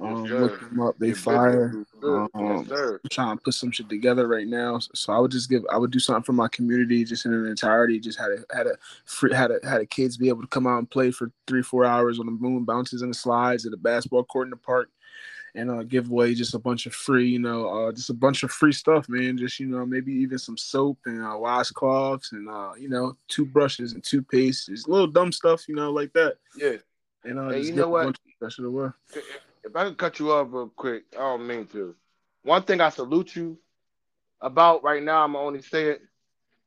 Um, yes, look them up. They fire. Um, yes, I'm trying to put some shit together right now. So I would just give. I would do something for my community, just in an entirety. Just had a had a free had a had a kids be able to come out and play for three four hours on the moon bounces and the slides at the basketball court in the park, and uh, give away just a bunch of free, you know, uh, just a bunch of free stuff, man. Just you know, maybe even some soap and uh, washcloths and uh, you know, toothbrushes and toothpaste, just little dumb stuff, you know, like that. Yeah. And uh, hey, you know what? That should have if I could cut you off real quick, I don't mean to. One thing I salute you about right now, I'm gonna only say it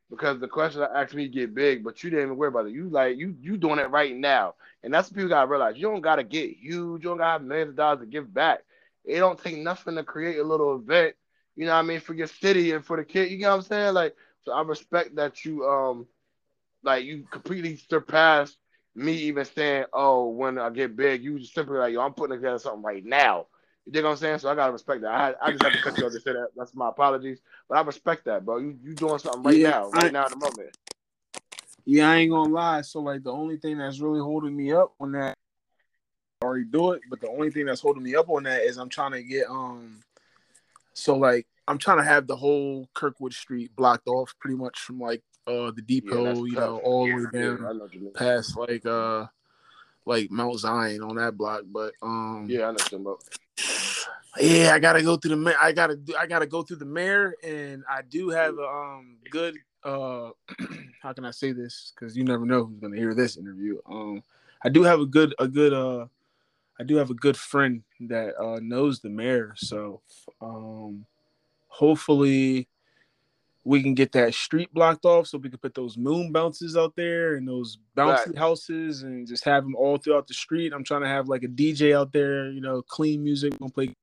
because the question I asked me get big, but you didn't even worry about it. You like you you doing it right now, and that's what people gotta realize. You don't gotta get huge. You don't gotta have millions of dollars to give back. It don't take nothing to create a little event. You know what I mean for your city and for the kid. You know what I'm saying? Like so, I respect that you um like you completely surpassed me even saying, "Oh, when I get big," you just simply like, "Yo, I'm putting together something right now." You dig what I'm saying? So I gotta respect that. I, I just have to cut you off to say that. That's my apologies, but I respect that, bro. You you doing something right yeah, now, right I, now at the moment. Yeah, I ain't gonna lie. So like, the only thing that's really holding me up on that, I already do it, but the only thing that's holding me up on that is I'm trying to get um. So like, I'm trying to have the whole Kirkwood Street blocked off pretty much from like uh the depot, yeah, you know, all the way down yeah, past like uh like Mount Zion on that block. But um yeah, I know about. Yeah, I gotta go through the mayor. I gotta do I gotta go through the mayor, and I do have a um good uh how can I say this? Because you never know who's gonna hear this interview. Um, I do have a good a good uh I do have a good friend that uh knows the mayor, so um hopefully we can get that street blocked off so we can put those moon bounces out there and those bouncy right. houses and just have them all throughout the street. I'm trying to have like a DJ out there, you know, clean music, gonna play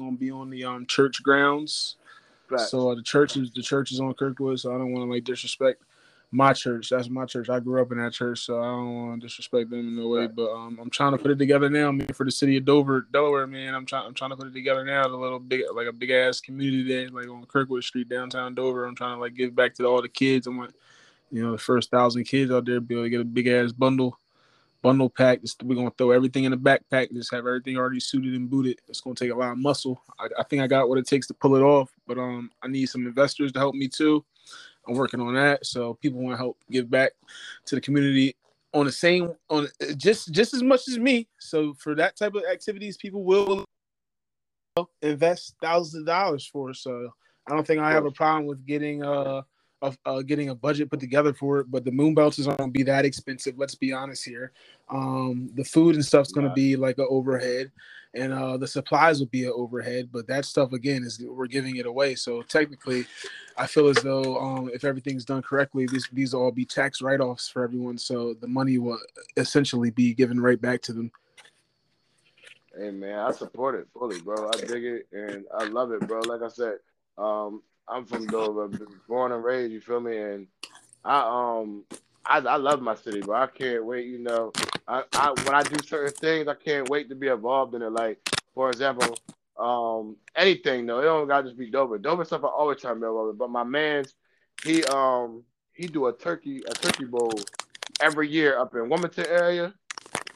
gonna be on the um church grounds. So uh, the church is the church is on Kirkwood, so I don't want to like disrespect my church. That's my church. I grew up in that church, so I don't want to disrespect them in no way. But um, I'm trying to put it together now. I mean, for the city of Dover, Delaware, man. I'm trying. I'm trying to put it together now. A little big, like a big ass community there, like on Kirkwood Street, downtown Dover. I'm trying to like give back to all the kids. I want, you know, the first thousand kids out there be able to get a big ass bundle, bundle pack. We're gonna throw everything in the backpack. Just have everything already suited and booted. It's gonna take a lot of muscle. I, I think I got what it takes to pull it off, but um, I need some investors to help me too. I'm working on that. So people want to help give back to the community on the same on just just as much as me. So for that type of activities, people will invest thousands of dollars for. So I don't think I have a problem with getting uh of uh, getting a budget put together for it, but the moon belts is gonna be that expensive. Let's be honest here. Um, the food and stuff's gonna be like an overhead, and uh, the supplies will be an overhead. But that stuff again is we're giving it away. So technically, I feel as though um, if everything's done correctly, these these all be tax write offs for everyone. So the money will essentially be given right back to them. Hey man, I support it fully, bro. I dig it and I love it, bro. Like I said, um, I'm from Dover, born and raised. You feel me? And I um I, I love my city, bro. I can't wait. You know, I, I when I do certain things, I can't wait to be involved in it. Like for example, um anything though. It don't gotta just be Dover. Dover stuff I always try to be involved. But my man's he um he do a turkey a turkey bowl every year up in Wilmington area.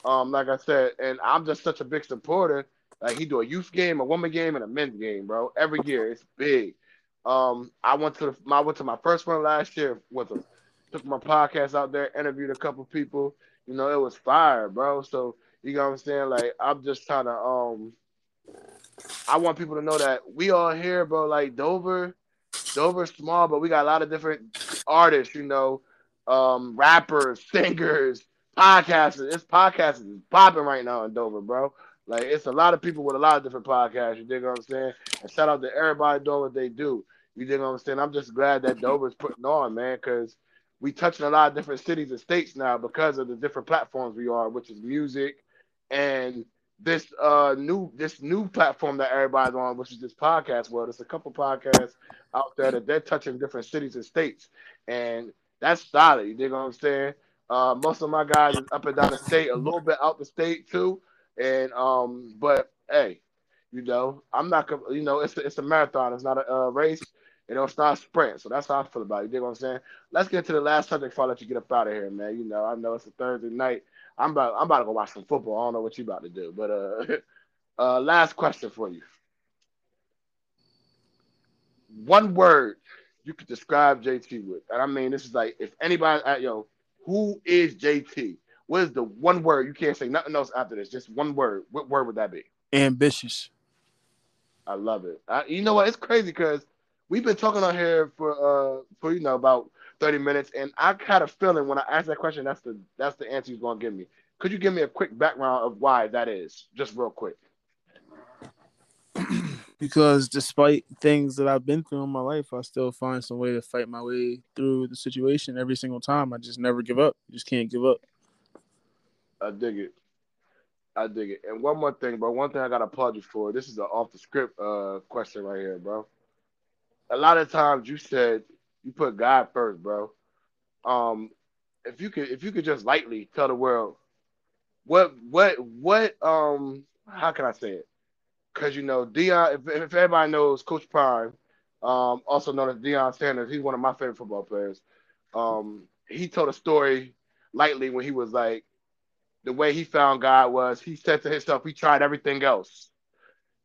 Um, like I said, and I'm just such a big supporter. Like he do a youth game, a woman game, and a men's game, bro. Every year, it's big. Um, I went to the, I went to my first one last year with him. Took my podcast out there, interviewed a couple people. You know, it was fire, bro. So you know what I'm saying? Like I'm just trying to um I want people to know that we all here, bro. Like Dover, Dover's small, but we got a lot of different artists, you know, um, rappers, singers, podcasters. This podcast is popping right now in Dover, bro. Like it's a lot of people with a lot of different podcasts. You dig what I'm saying? And shout out to everybody doing what they do. You dig what I'm saying? I'm just glad that Dover's putting on, man, because we touching a lot of different cities and states now because of the different platforms we are, which is music and this uh new this new platform that everybody's on, which is this podcast world. There's a couple podcasts out there that they're touching different cities and states, and that's solid. You dig what I'm saying? Uh, most of my guys is up and down the state, a little bit out the state too, and um, but hey, you know, I'm not you know, it's a, it's a marathon. It's not a uh, race. You know, it's not a sprint. So that's how I feel about it. You dig what I'm saying? Let's get to the last subject before I let you get up out of here, man. You know, I know it's a Thursday night. I'm about I'm about to go watch some football. I don't know what you're about to do, but uh, uh, last question for you. One word you could describe JT with, and I mean this is like if anybody, uh, yo, who is JT? What is the one word you can't say nothing else after this? Just one word. What word would that be? Ambitious. I love it. I, you know what? It's crazy because we've been talking on here for uh for you know about 30 minutes, and I had a feeling when I asked that question, that's the that's the answer he's gonna give me. Could you give me a quick background of why that is, just real quick? because despite things that I've been through in my life, I still find some way to fight my way through the situation every single time. I just never give up. You just can't give up. I dig it. I dig it. And one more thing, bro. One thing I gotta applaud you for. This is an off the script uh question right here, bro. A lot of times you said you put God first, bro. Um, if you could, if you could just lightly tell the world what, what, what, um, how can I say it? Because you know, Deion. If, if everybody knows Coach Prime, um, also known as Deion Sanders, he's one of my favorite football players. Um, he told a story lightly when he was like, the way he found God was he said to himself, he tried everything else.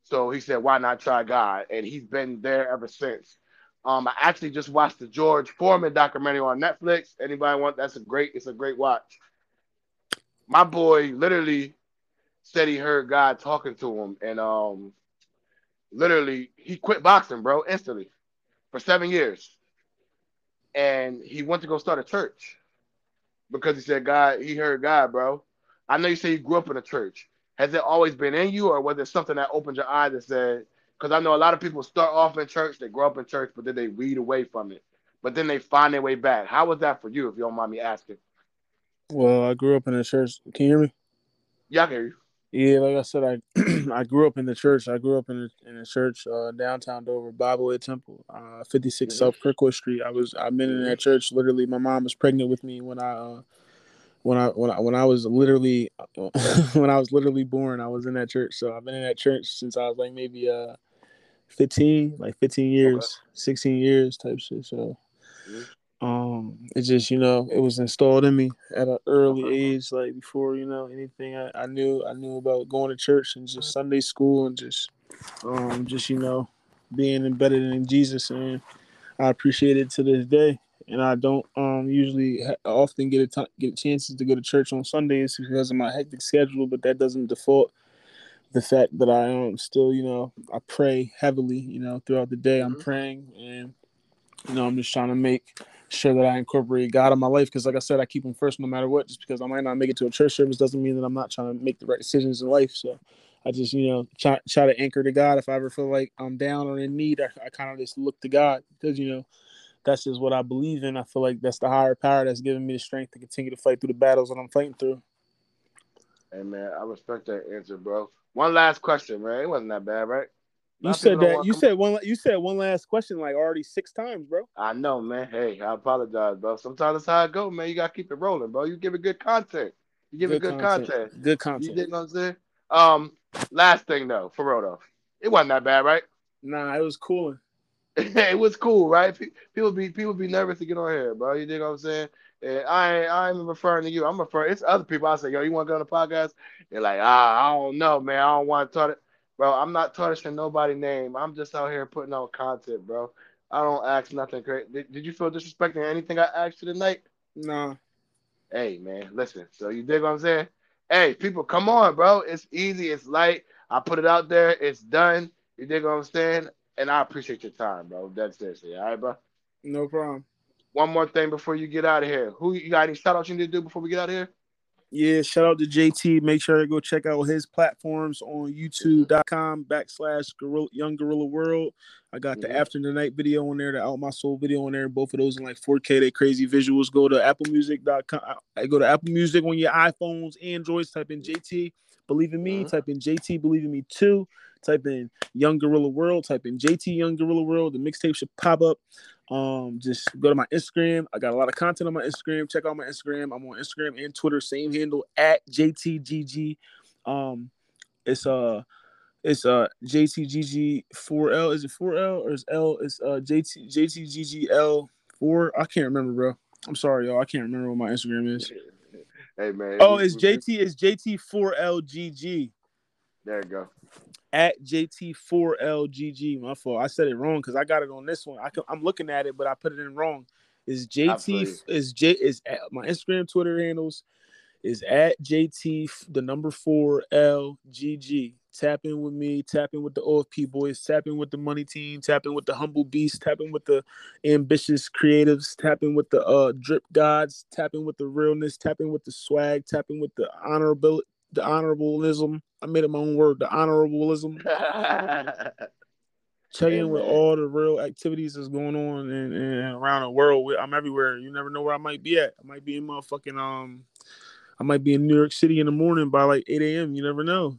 So he said, why not try God? And he's been there ever since. Um, I actually just watched the George Foreman documentary on Netflix. Anybody want? That's a great. It's a great watch. My boy literally said he heard God talking to him, and um, literally he quit boxing, bro, instantly for seven years, and he went to go start a church because he said God. He heard God, bro. I know you say you grew up in a church. Has it always been in you, or was it something that opened your eyes and said, because I know a lot of people start off in church, they grow up in church, but then they weed away from it. But then they find their way back. How was that for you, if you don't mind me asking? Well, I grew up in a church. Can you hear me? Yeah, I can hear you. Yeah, like I said, I I grew up in the church. I grew up in a, in a church uh, downtown Dover, Bible Way Temple, uh, 56 mm-hmm. South Kirkwood Street. I was I've been in that church. Literally, my mom was pregnant with me when I uh, when I when I when I was literally when I was literally born. I was in that church. So I've been in that church since I was like maybe uh 15, like 15 years, okay. 16 years type shit. So. Mm-hmm um it just you know it was installed in me at an early age like before you know anything I, I knew i knew about going to church and just sunday school and just um just you know being embedded in jesus and i appreciate it to this day and i don't um usually ha- often get a t- get chances to go to church on sundays because of my hectic schedule but that doesn't default the fact that i am um, still you know i pray heavily you know throughout the day i'm mm-hmm. praying and you know i'm just trying to make sure that I incorporate God in my life because, like I said, I keep Him first no matter what. Just because I might not make it to a church service doesn't mean that I'm not trying to make the right decisions in life. So I just, you know, try, try to anchor to God. If I ever feel like I'm down or in need, I, I kind of just look to God because, you know, that's just what I believe in. I feel like that's the higher power that's giving me the strength to continue to fight through the battles that I'm fighting through. Hey man, I respect that answer, bro. One last question, man. It wasn't that bad, right? You said that. You said one. You said one last question like already six times, bro. I know, man. Hey, I apologize, bro. Sometimes that's how I go, man. You gotta keep it rolling, bro. You give it good content. You give good it good content. content. Good content. You did what I'm saying? Um, last thing though, for real though, it wasn't that bad, right? Nah, it was cool. it was cool, right? People be people be nervous to get on here, bro. You dig what I'm saying? And I ain't, I ain't referring to you. I'm referring. It's other people. I say, yo, you want to go on the podcast? They're like, ah, I don't know, man. I don't want to talk it bro. I'm not tarnishing nobody name. I'm just out here putting out content, bro. I don't ask nothing great. Did, did you feel disrespecting anything I asked you tonight? No. Hey man, listen. So you dig what I'm saying? Hey, people, come on, bro. It's easy. It's light. I put it out there. It's done. You dig what I'm saying? And I appreciate your time, bro. That's seriously. All right, bro. No problem. One more thing before you get out of here. Who you got any shout outs you need to do before we get out of here? Yeah, shout out to JT. Make sure to go check out his platforms on youtube.com backslash gorilla, young gorilla world. I got the mm-hmm. after the night video on there, the out my soul video on there. Both of those in like 4K. They crazy visuals. Go to applemusic.com. I go to Apple Music on your iPhones, Androids, type in JT. Believe in me, mm-hmm. type in JT, believe in me too. Type in Young Gorilla World, type in JT Young Gorilla World. The mixtape should pop up. Um, just go to my Instagram. I got a lot of content on my Instagram. Check out my Instagram. I'm on Instagram and Twitter, same handle at JTGG. Um, it's uh it's uh JTGG4L. Is it 4L or is L? It's uh JT JTGGL4. I can't remember, bro. I'm sorry, y'all. I can't remember what my Instagram is. Hey man. Oh, it's JT. It's JT4LGG. There you go at JT4LGG. My fault. I said it wrong because I got it on this one. I am looking at it, but I put it in wrong. Is JT is J is at my Instagram, Twitter handles is at JT the number four LGG. Tap in with me, tap in with the OFP boys, tap in with the money team, tap in with the humble beast, tap in with the ambitious creatives, tap in with the uh drip gods, tap in with the realness, tap in with the swag, tap in with the honorability, the honorableism. I made it my own word, the honorableism. Check in with all the real activities that's going on and, and around the world. I'm everywhere. You never know where I might be at. I might be in motherfucking um, I might be in New York City in the morning by like 8 a.m. You never know.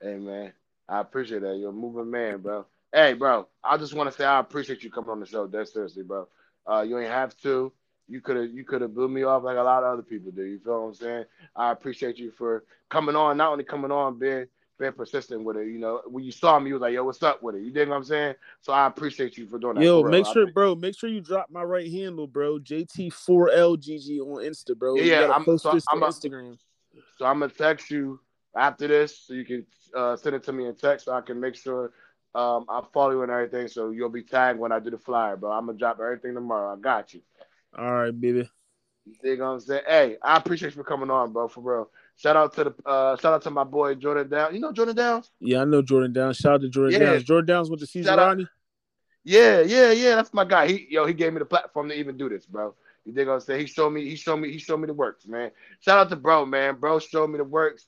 Hey man, I appreciate that. You're a moving man, bro. Hey, bro, I just want to say I appreciate you coming on the show. That's seriously, bro. Uh, you ain't have to you could have you could have blew me off like a lot of other people do. You feel what I'm saying? I appreciate you for coming on, not only coming on, being being persistent with it. You know, when you saw me, you was like, "Yo, what's up with it?" You dig what I'm saying? So I appreciate you for doing that. Yo, make sure, bro, make sure you drop my right handle, bro. JT4LGG on Insta, bro. Yeah, yeah I'm post so this I'm to a, Instagram. So I'm gonna text you after this, so you can uh, send it to me in text, so I can make sure um, I follow you and everything. So you'll be tagged when I do the flyer, bro. I'm gonna drop everything tomorrow. I got you. All right, baby. You dig what I'm saying? Hey, I appreciate you for coming on, bro. For real. Shout out to the uh shout out to my boy Jordan Downs. You know Jordan Downs? Yeah, I know Jordan Downs. Shout out to Jordan yeah. Downs. Jordan Downs with the season Ronnie. Yeah, yeah, yeah. That's my guy. He yo, he gave me the platform to even do this, bro. You dig what I'm saying? He showed me, he showed me, he showed me the works, man. Shout out to bro, man. Bro showed me the works.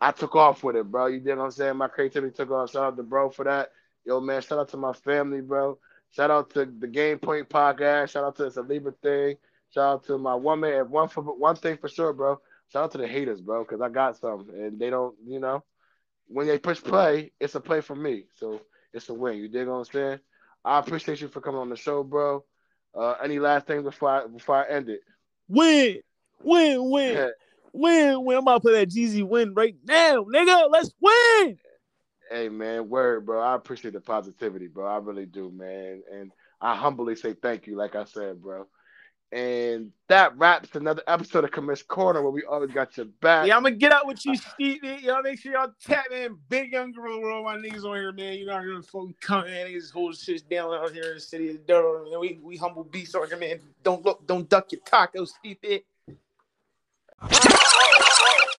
I took off with it, bro. You dig what I'm saying? My creativity took off. Shout out to bro for that. Yo, man, shout out to my family, bro. Shout out to the Game Point podcast. Shout out to the Libra thing. Shout out to my woman. And one for one thing for sure, bro. Shout out to the haters, bro, because I got some, and they don't, you know, when they push play, it's a play for me, so it's a win. You dig what I'm saying? I appreciate you for coming on the show, bro. Uh, any last things before I before I end it? Win, win, win, win, win. I'm about to play that Jeezy win right now, nigga. Let's win. Hey man, word, bro. I appreciate the positivity, bro. I really do, man. And I humbly say thank you, like I said, bro. And that wraps another episode of Commish Corner where we always got your back. Yeah, I'm gonna get out with you, Steve. Y'all make sure y'all tap in. Big young girl all my niggas on here, man. You know I'm gonna fucking come in, niggas hold shit down out here in the city of Durham. We we humble beasts on here, man. Don't look, don't duck your tacos, Steve.